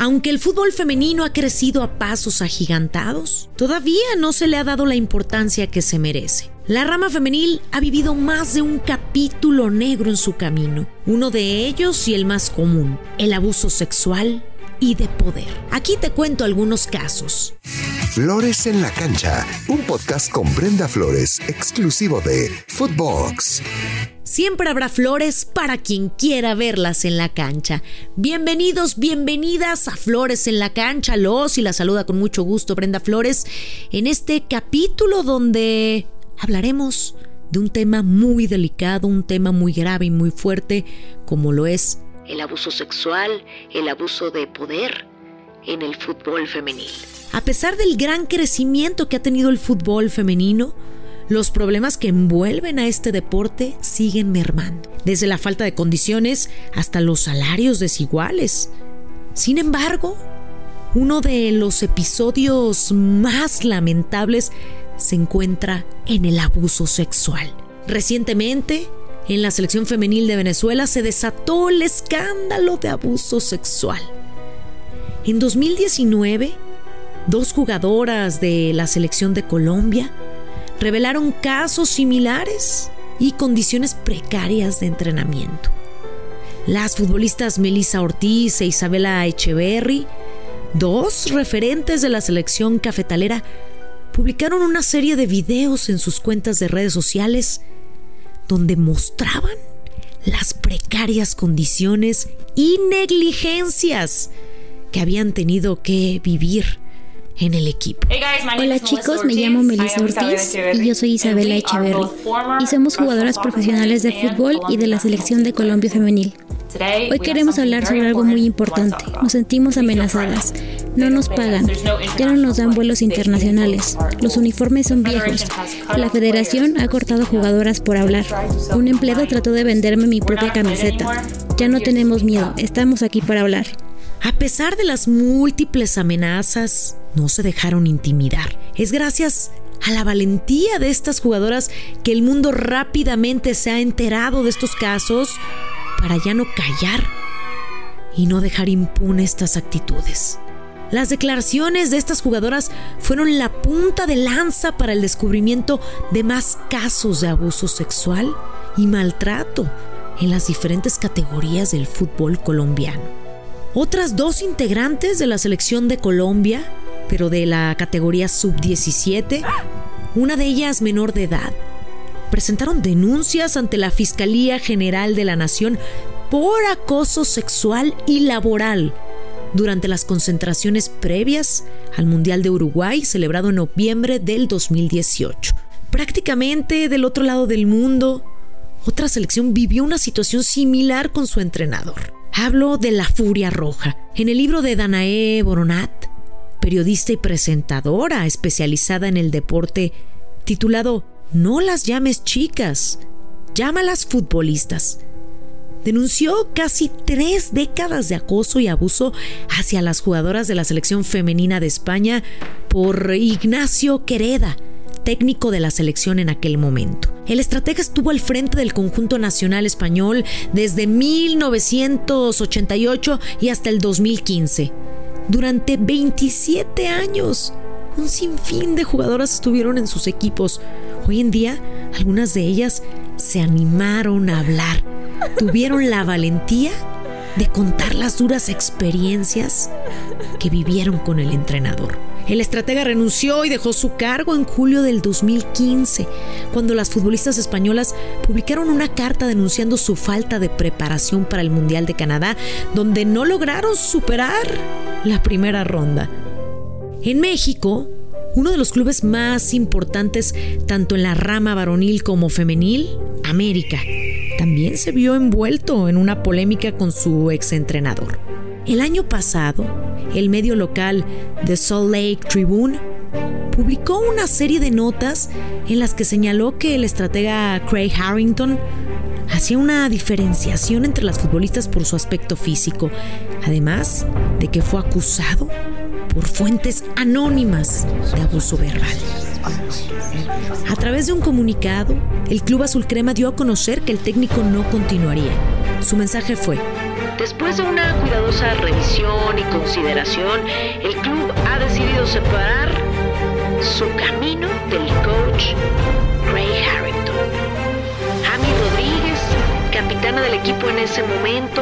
Aunque el fútbol femenino ha crecido a pasos agigantados, todavía no se le ha dado la importancia que se merece. La rama femenil ha vivido más de un capítulo negro en su camino. Uno de ellos y el más común, el abuso sexual y de poder. Aquí te cuento algunos casos. Flores en la cancha, un podcast con Brenda Flores, exclusivo de Footbox. Siempre habrá flores para quien quiera verlas en la cancha. Bienvenidos, bienvenidas a Flores en la cancha. Los y la saluda con mucho gusto Brenda Flores en este capítulo donde hablaremos de un tema muy delicado, un tema muy grave y muy fuerte como lo es el abuso sexual, el abuso de poder en el fútbol femenil. A pesar del gran crecimiento que ha tenido el fútbol femenino, los problemas que envuelven a este deporte siguen mermando, desde la falta de condiciones hasta los salarios desiguales. Sin embargo, uno de los episodios más lamentables se encuentra en el abuso sexual. Recientemente, en la selección femenil de Venezuela se desató el escándalo de abuso sexual. En 2019, dos jugadoras de la selección de Colombia revelaron casos similares y condiciones precarias de entrenamiento. Las futbolistas Melissa Ortiz e Isabela Echeverry, dos referentes de la selección cafetalera, publicaron una serie de videos en sus cuentas de redes sociales donde mostraban las precarias condiciones y negligencias que habían tenido que vivir en el equipo. Hola chicos, me llamo Melissa Ortiz y yo soy Isabela Echeverry y somos jugadoras profesionales de fútbol y de la selección de Colombia femenil. Hoy queremos hablar sobre algo muy importante. Nos sentimos amenazadas. No nos pagan. Ya no nos dan vuelos internacionales. Los uniformes son viejos. La federación ha cortado jugadoras por hablar. Un empleado trató de venderme mi propia camiseta. Ya no tenemos miedo. Estamos aquí para hablar. A pesar de las múltiples amenazas, no se dejaron intimidar. Es gracias a la valentía de estas jugadoras que el mundo rápidamente se ha enterado de estos casos para ya no callar y no dejar impune estas actitudes. Las declaraciones de estas jugadoras fueron la punta de lanza para el descubrimiento de más casos de abuso sexual y maltrato en las diferentes categorías del fútbol colombiano. Otras dos integrantes de la selección de Colombia, pero de la categoría sub-17, una de ellas menor de edad, presentaron denuncias ante la Fiscalía General de la Nación por acoso sexual y laboral durante las concentraciones previas al Mundial de Uruguay celebrado en noviembre del 2018. Prácticamente del otro lado del mundo, otra selección vivió una situación similar con su entrenador. Hablo de la Furia Roja. En el libro de Danae Boronat, periodista y presentadora especializada en el deporte, titulado no las llames chicas, llámalas futbolistas. Denunció casi tres décadas de acoso y abuso hacia las jugadoras de la selección femenina de España por Ignacio Quereda, técnico de la selección en aquel momento. El estratega estuvo al frente del conjunto nacional español desde 1988 y hasta el 2015. Durante 27 años, un sinfín de jugadoras estuvieron en sus equipos. Hoy en día, algunas de ellas se animaron a hablar, tuvieron la valentía de contar las duras experiencias que vivieron con el entrenador. El estratega renunció y dejó su cargo en julio del 2015, cuando las futbolistas españolas publicaron una carta denunciando su falta de preparación para el Mundial de Canadá, donde no lograron superar la primera ronda. En México, uno de los clubes más importantes tanto en la rama varonil como femenil, América, también se vio envuelto en una polémica con su exentrenador. El año pasado, el medio local The Salt Lake Tribune publicó una serie de notas en las que señaló que el estratega Craig Harrington hacía una diferenciación entre las futbolistas por su aspecto físico, además de que fue acusado por fuentes anónimas de abuso verbal. A través de un comunicado, el Club Azul Crema dio a conocer que el técnico no continuaría. Su mensaje fue, Después de una cuidadosa revisión y consideración, el club ha decidido separar su camino del coach Ray Harrington. Amy Rodríguez, capitana del equipo en ese momento,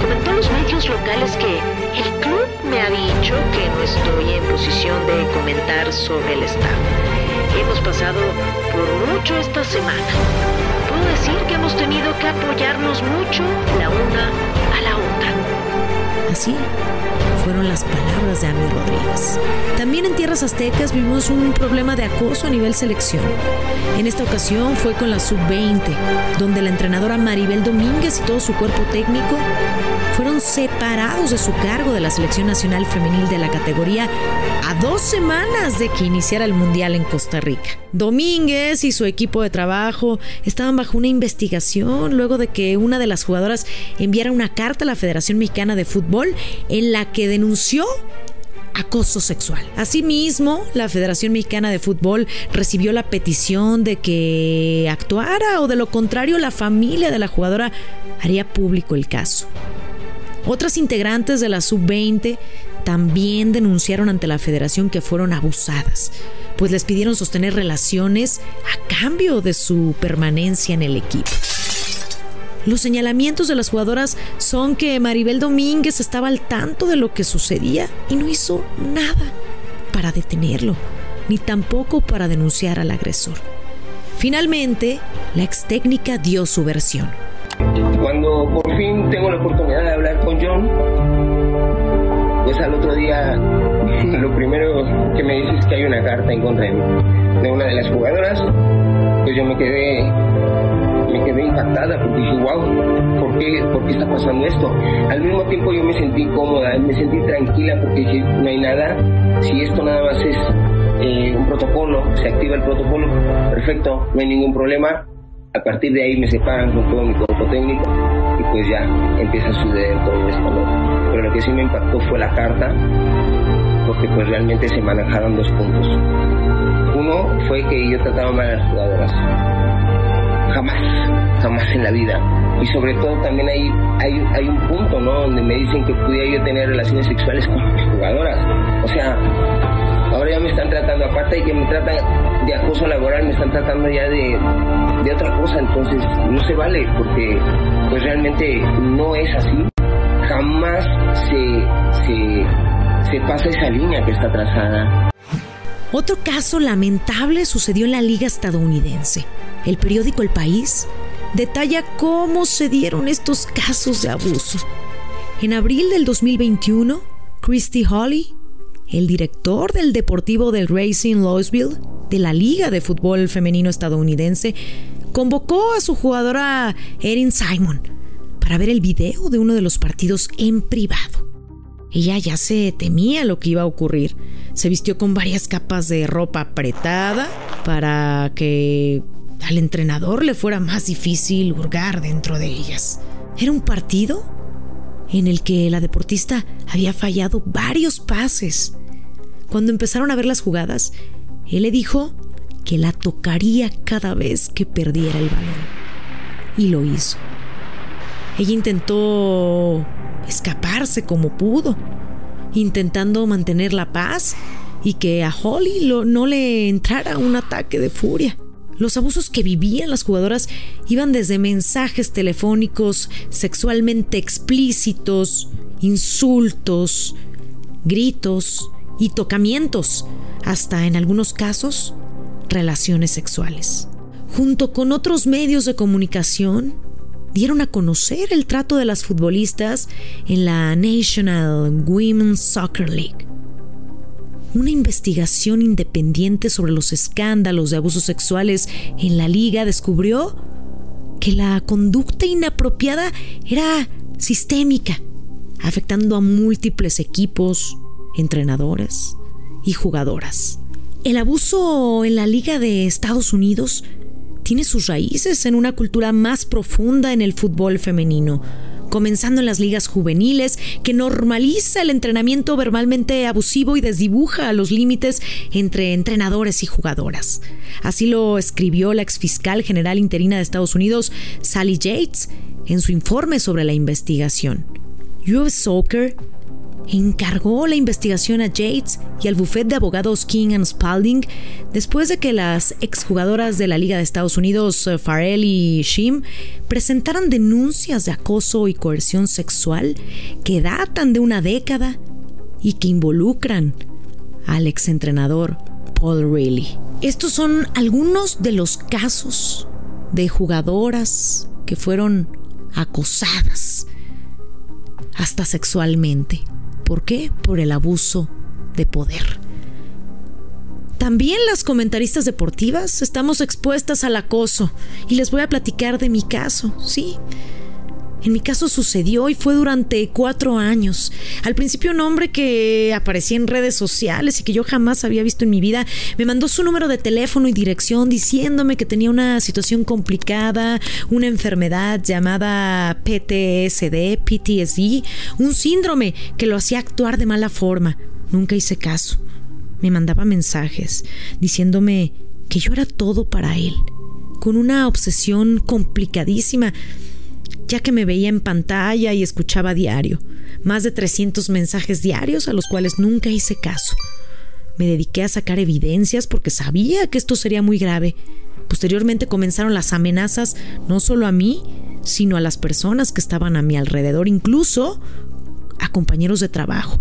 comentó a los medios locales que el club me ha dicho que no estoy en posición de comentar sobre el estado. Hemos pasado por mucho esta semana. Puedo decir que hemos tenido que apoyarnos mucho la una a la otra. Así fueron las palabras de Ami Rodríguez. También en tierras aztecas vimos un problema de acoso a nivel selección. En esta ocasión fue con la sub-20, donde la entrenadora Maribel Domínguez y todo su cuerpo técnico fueron separados de su cargo de la selección nacional femenil de la categoría a dos semanas de que iniciara el Mundial en Costa Rica. Domínguez y su equipo de trabajo estaban bajo una investigación luego de que una de las jugadoras enviara una carta a la Federación Mexicana de Fútbol en la que denunció acoso sexual. Asimismo, la Federación Mexicana de Fútbol recibió la petición de que actuara o de lo contrario la familia de la jugadora haría público el caso. Otras integrantes de la sub-20 también denunciaron ante la federación que fueron abusadas, pues les pidieron sostener relaciones a cambio de su permanencia en el equipo. Los señalamientos de las jugadoras son que Maribel Domínguez estaba al tanto de lo que sucedía y no hizo nada para detenerlo, ni tampoco para denunciar al agresor. Finalmente, la ex técnica dio su versión. Cuando por fin tengo la oportunidad de hablar con John, pues al otro día lo primero que me dice es que hay una carta en contra de, una de las jugadoras. Pues yo me quedé impactada porque dije, wow, ¿por qué, ¿por qué está pasando esto? Al mismo tiempo yo me sentí cómoda, me sentí tranquila porque dije, no hay nada, si esto nada más es eh, un protocolo, se activa el protocolo, perfecto, no hay ningún problema, a partir de ahí me separan con todo mi cuerpo técnico y pues ya empieza a suceder todo esto, ¿no? Pero lo que sí me impactó fue la carta, porque pues realmente se manejaron dos puntos. Uno fue que yo trataba mal a las jugadoras. Jamás, jamás en la vida. Y sobre todo también hay, hay, hay un punto, ¿no? Donde me dicen que pudiera yo tener relaciones sexuales con las jugadoras. O sea, ahora ya me están tratando, aparte de que me tratan de acoso laboral, me están tratando ya de, de otra cosa, entonces no se vale, porque pues realmente no es así. Jamás se, se, se pasa esa línea que está trazada. Otro caso lamentable sucedió en la liga estadounidense. El periódico El País detalla cómo se dieron estos casos de abuso. En abril del 2021, Christy Holly el director del Deportivo del Racing Louisville, de la Liga de Fútbol Femenino Estadounidense, convocó a su jugadora Erin Simon para ver el video de uno de los partidos en privado. Ella ya se temía lo que iba a ocurrir. Se vistió con varias capas de ropa apretada para que al entrenador le fuera más difícil hurgar dentro de ellas. Era un partido en el que la deportista había fallado varios pases cuando empezaron a ver las jugadas, él le dijo que la tocaría cada vez que perdiera el balón. Y lo hizo. Ella intentó escaparse como pudo, intentando mantener la paz y que a Holly no le entrara un ataque de furia. Los abusos que vivían las jugadoras iban desde mensajes telefónicos sexualmente explícitos, insultos, gritos, y tocamientos, hasta en algunos casos relaciones sexuales. Junto con otros medios de comunicación, dieron a conocer el trato de las futbolistas en la National Women's Soccer League. Una investigación independiente sobre los escándalos de abusos sexuales en la liga descubrió que la conducta inapropiada era sistémica, afectando a múltiples equipos, entrenadores y jugadoras. El abuso en la Liga de Estados Unidos tiene sus raíces en una cultura más profunda en el fútbol femenino, comenzando en las ligas juveniles, que normaliza el entrenamiento verbalmente abusivo y desdibuja los límites entre entrenadores y jugadoras. Así lo escribió la exfiscal general interina de Estados Unidos, Sally Yates, en su informe sobre la investigación. US Soccer encargó la investigación a Yates y al bufete de abogados King and Spalding después de que las exjugadoras de la Liga de Estados Unidos, eh, Farrell y Shim, presentaran denuncias de acoso y coerción sexual que datan de una década y que involucran al exentrenador Paul Reilly. Estos son algunos de los casos de jugadoras que fueron acosadas hasta sexualmente. ¿Por qué? Por el abuso de poder. También las comentaristas deportivas estamos expuestas al acoso y les voy a platicar de mi caso, sí. En mi caso sucedió y fue durante cuatro años. Al principio un hombre que aparecía en redes sociales y que yo jamás había visto en mi vida me mandó su número de teléfono y dirección diciéndome que tenía una situación complicada, una enfermedad llamada PTSD, PTSD, un síndrome que lo hacía actuar de mala forma. Nunca hice caso. Me mandaba mensajes diciéndome que yo era todo para él, con una obsesión complicadísima ya que me veía en pantalla y escuchaba diario, más de 300 mensajes diarios a los cuales nunca hice caso. Me dediqué a sacar evidencias porque sabía que esto sería muy grave. Posteriormente comenzaron las amenazas no solo a mí, sino a las personas que estaban a mi alrededor, incluso a compañeros de trabajo.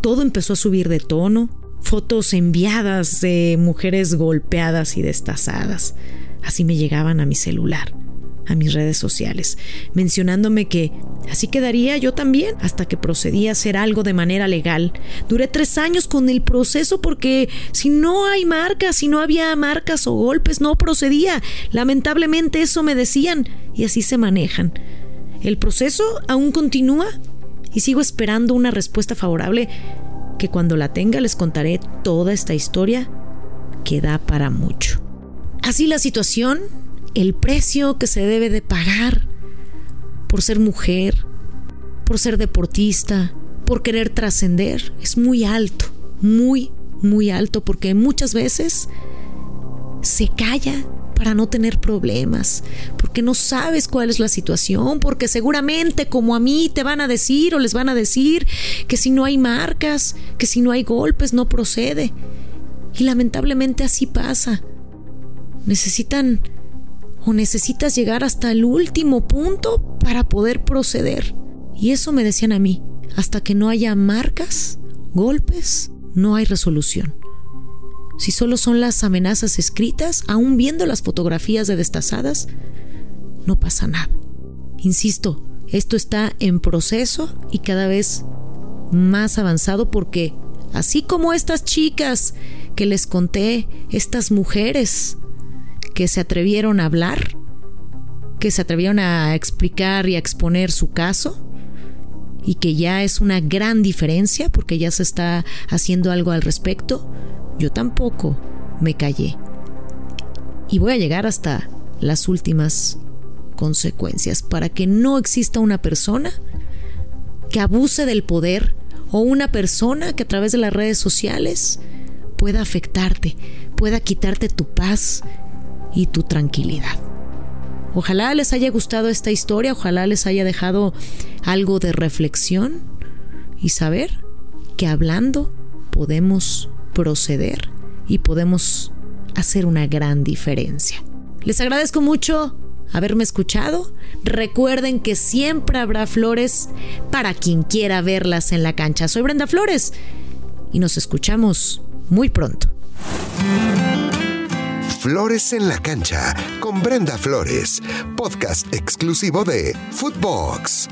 Todo empezó a subir de tono, fotos enviadas de mujeres golpeadas y destazadas. Así me llegaban a mi celular a mis redes sociales, mencionándome que así quedaría yo también hasta que procedí a hacer algo de manera legal. Duré tres años con el proceso porque si no hay marcas, si no había marcas o golpes, no procedía. Lamentablemente eso me decían y así se manejan. El proceso aún continúa y sigo esperando una respuesta favorable que cuando la tenga les contaré toda esta historia que da para mucho. Así la situación el precio que se debe de pagar por ser mujer, por ser deportista, por querer trascender, es muy alto, muy, muy alto, porque muchas veces se calla para no tener problemas, porque no sabes cuál es la situación, porque seguramente como a mí te van a decir o les van a decir que si no hay marcas, que si no hay golpes no procede. Y lamentablemente así pasa. Necesitan o necesitas llegar hasta el último punto para poder proceder. Y eso me decían a mí, hasta que no haya marcas, golpes, no hay resolución. Si solo son las amenazas escritas, aún viendo las fotografías de destazadas, no pasa nada. Insisto, esto está en proceso y cada vez más avanzado porque, así como estas chicas que les conté, estas mujeres que se atrevieron a hablar, que se atrevieron a explicar y a exponer su caso y que ya es una gran diferencia porque ya se está haciendo algo al respecto, yo tampoco me callé. Y voy a llegar hasta las últimas consecuencias para que no exista una persona que abuse del poder o una persona que a través de las redes sociales pueda afectarte, pueda quitarte tu paz, y tu tranquilidad. Ojalá les haya gustado esta historia, ojalá les haya dejado algo de reflexión y saber que hablando podemos proceder y podemos hacer una gran diferencia. Les agradezco mucho haberme escuchado. Recuerden que siempre habrá flores para quien quiera verlas en la cancha. Soy Brenda Flores y nos escuchamos muy pronto. Flores en la cancha con Brenda Flores, podcast exclusivo de Footbox.